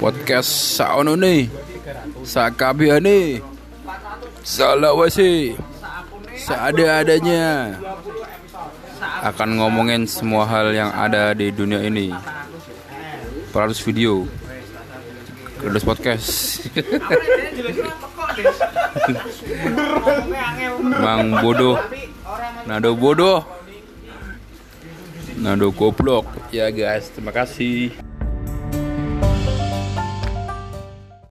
podcast saono nih sakabehane Salawasi seada-adanya akan ngomongin semua hal yang ada di dunia ini. 400 video. Kedos podcast. Mang bodoh. Nado bodoh. Nado goblok. Ya guys. Terima kasih.